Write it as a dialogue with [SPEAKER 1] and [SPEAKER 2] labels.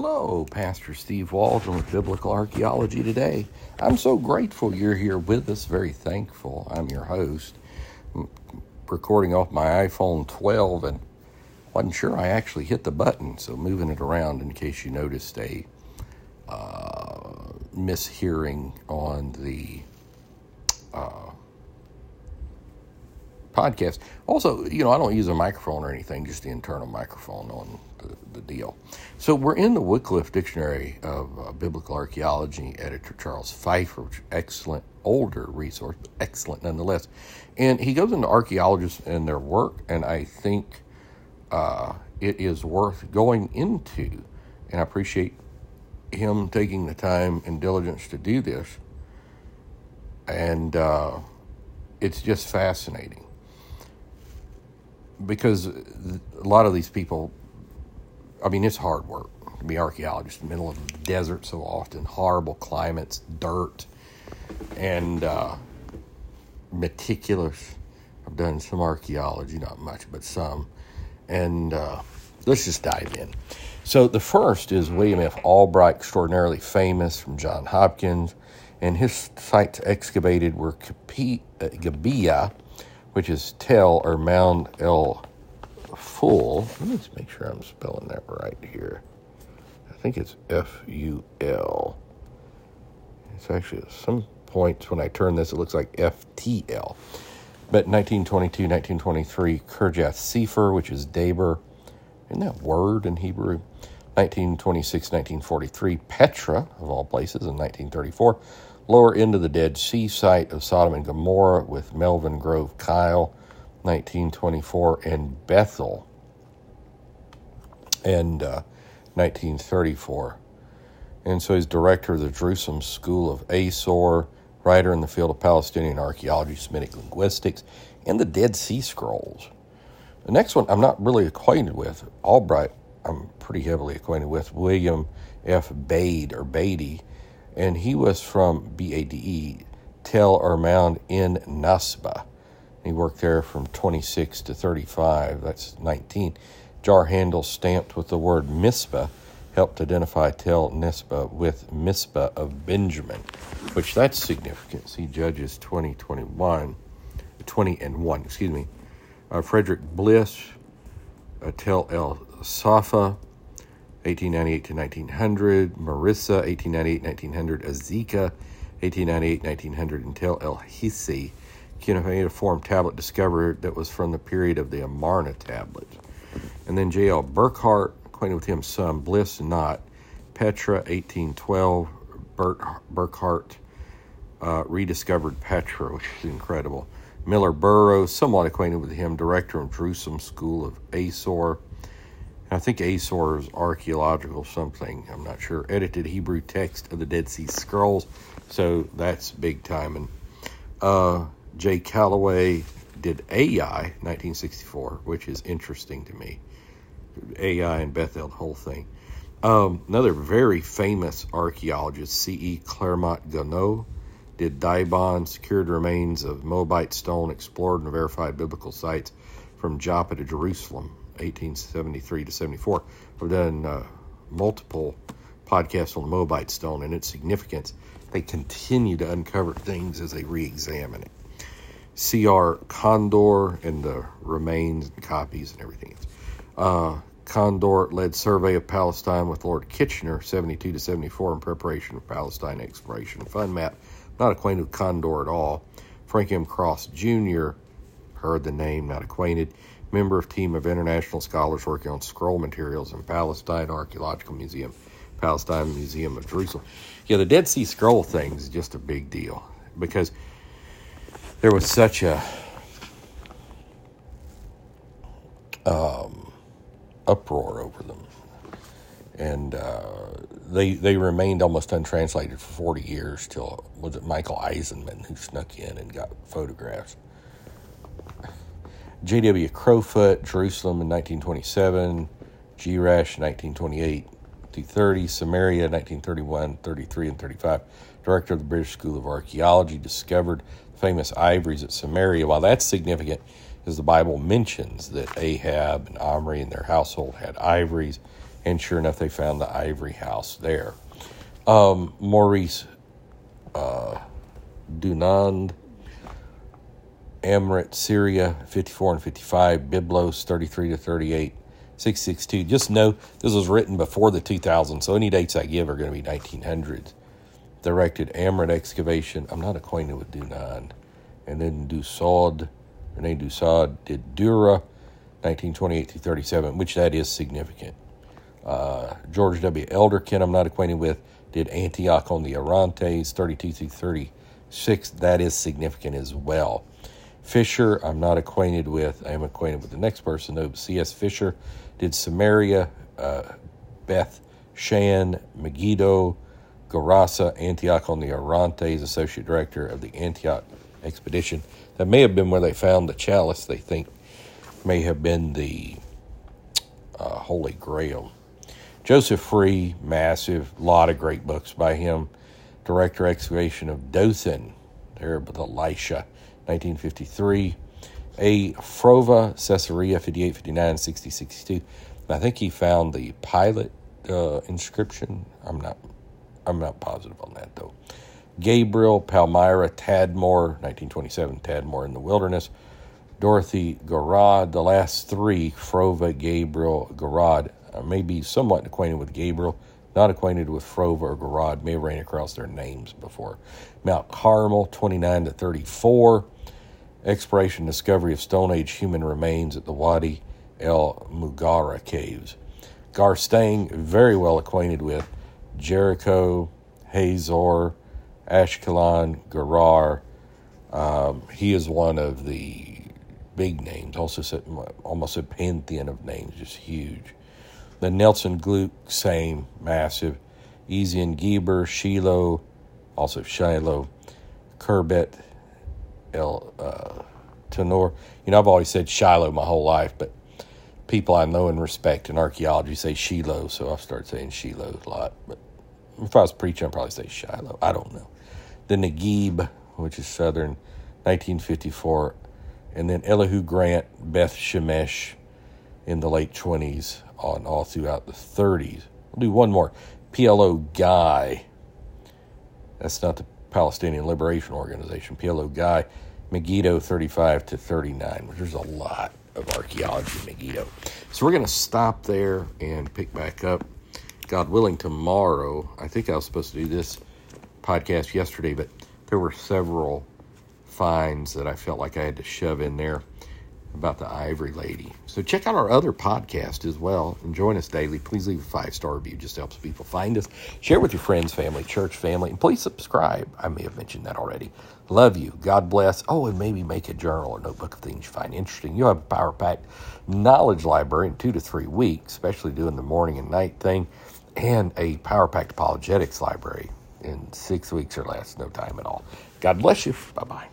[SPEAKER 1] Hello, Pastor Steve Waldron with Biblical Archaeology today. I'm so grateful you're here with us, very thankful. I'm your host. I'm recording off my iPhone 12 and wasn't sure I actually hit the button, so moving it around in case you noticed a uh, mishearing on the uh, podcast. Also, you know, I don't use a microphone or anything, just the internal microphone on the, the deal. So we're in the Wycliffe Dictionary of uh, Biblical Archaeology, editor Charles Pfeiffer, which excellent older resource, but excellent nonetheless. And he goes into archaeologists and their work, and I think uh, it is worth going into. And I appreciate him taking the time and diligence to do this. And uh, it's just fascinating because a lot of these people, I mean, it's hard work to be archaeologists in the middle of the desert so often, horrible climates, dirt, and uh, meticulous. I've done some archaeology, not much, but some. And uh, let's just dive in. So the first is William F. Albright, extraordinarily famous from John Hopkins, and his sites excavated were uh, Gabia, which is Tel or Mound El Full. Let me just make sure I'm spelling that right here. I think it's F U L. It's actually at some points when I turn this, it looks like F T L. But 1922, 1923, Kirjath Sefer, which is Daber. Isn't that word in Hebrew? 1926, 1943, Petra, of all places, in 1934 lower end of the Dead Sea site of Sodom and Gomorrah with Melvin Grove Kyle, 1924, and Bethel, and uh, 1934. And so he's director of the Jerusalem School of Asor, writer in the field of Palestinian archaeology, Semitic linguistics, and the Dead Sea Scrolls. The next one I'm not really acquainted with. Albright, I'm pretty heavily acquainted with. William F. Bade or Beatty and he was from BADE, Tel or Mound in Nasba. He worked there from 26 to 35, that's 19. Jar handles stamped with the word Misbah helped identify Tel Nisba with Misbah of Benjamin, which that's significant. See Judges 20, 21, 20 and 1, excuse me. Uh, Frederick Bliss, uh, Tel El Safa, 1898 to 1900, Marissa, 1898 1900, Azekah, 1898 1900, and Tel El Hisi, cuneiform tablet discovered that was from the period of the Amarna tablets. And then J.L. Burckhardt, acquainted with him some, Bliss not, Petra, 1812, Bert, Burckhardt uh, rediscovered Petra, which is incredible. Miller Burrows, somewhat acquainted with him, director of Jerusalem School of Asor, I think Asor is archaeological something. I'm not sure. Edited Hebrew text of the Dead Sea Scrolls. So that's big time. And uh, Jay Callaway did Ai 1964, which is interesting to me. Ai and Bethel, the whole thing. Um, another very famous archaeologist, C.E. Clermont Ganneau, did Dibon, secured remains of Moabite stone, explored and verified biblical sites from Joppa to Jerusalem. 1873 to 74. We've done uh, multiple podcasts on the Moabite stone and its significance. They continue to uncover things as they re examine it. C.R. Conder and the remains and copies and everything else. Uh, Conder led survey of Palestine with Lord Kitchener, 72 to 74, in preparation for Palestine Exploration Fund map. Not acquainted with Conder at all. Frank M. Cross Jr., heard the name, not acquainted member of team of international scholars working on scroll materials in Palestine Archaeological Museum, Palestine Museum of Jerusalem. Yeah, the Dead Sea Scroll thing is just a big deal because there was such a um, uproar over them, and uh, they they remained almost untranslated for forty years till was it Michael Eisenman who snuck in and got photographs. J.W. Crowfoot, Jerusalem in 1927, Jerash 1928 to 30, Samaria 1931, 33, and 35. Director of the British School of Archaeology discovered famous ivories at Samaria. While that's significant, as the Bible mentions that Ahab and Omri and their household had ivories, And sure enough, they found the ivory house there. Um, Maurice uh, Dunand, Amrit, Syria, 54 and 55, Byblos, 33 to 38, 662. Just know this was written before the 2000, so any dates I give are going to be 1900s. Directed Amrit excavation. I'm not acquainted with Dunand. And then Dussaud, Rene Dussaud did Dura, 1928 through 37, which that is significant. Uh, George W. Elderkin, I'm not acquainted with, did Antioch on the Orontes, 32 through 36. That is significant as well. Fisher, I'm not acquainted with. I am acquainted with the next person, though. C.S. Fisher did Samaria, uh, Beth Shan, Megiddo, Gerasa, Antioch on the Orontes, Associate Director of the Antioch Expedition. That may have been where they found the chalice, they think may have been the uh, Holy Grail. Joseph Free, massive, lot of great books by him. Director excavation of Dothan, there with Elisha, 1953. A. Frova, Caesarea, 58, 59, 60, 62. I think he found the Pilate uh, inscription. I'm not, I'm not positive on that though. Gabriel, Palmyra, Tadmor, 1927, Tadmor in the wilderness. Dorothy Garrod, the last three, Frova, Gabriel, Garrod, I may be somewhat acquainted with Gabriel, not acquainted with Frova or Garrod, may have ran across their names before. Mount Carmel, 29 to 34. Exploration discovery of Stone Age human remains at the Wadi El Mughara caves. Garstang, very well acquainted with Jericho, Hazor, Ashkelon, Gerar. Um, he is one of the big names, also said, almost a pantheon of names, just huge. The Nelson Glueck, same, massive. Ezion Geber, Shiloh, also Shiloh, Khirbet, El uh, Tenor. You know, I've always said Shiloh my whole life, but people I know and respect in archaeology say Shiloh, so I've started saying Shiloh a lot. But if I was preaching, I'd probably say Shiloh. I don't know. The Negeb, which is southern, 1954 and then Elihu Grant, Beth Shemesh in the late 20s on all throughout the 30s. We'll do one more. PLO Guy. That's not the Palestinian Liberation Organization. PLO Guy, Megiddo 35 to 39, which there's a lot of archaeology in Megiddo. So we're going to stop there and pick back up. God willing, tomorrow. I think I was supposed to do this podcast yesterday, but there were several finds that I felt like I had to shove in there about the Ivory Lady. So check out our other podcast as well and join us daily. Please leave a five star review, just helps people find us. Share with your friends, family, church family, and please subscribe. I may have mentioned that already. Love you. God bless. Oh, and maybe make a journal or notebook of things you find interesting. You'll have a power packed knowledge library in two to three weeks, especially doing the morning and night thing, and a power packed apologetics library in six weeks or less, no time at all. God bless you. Bye bye.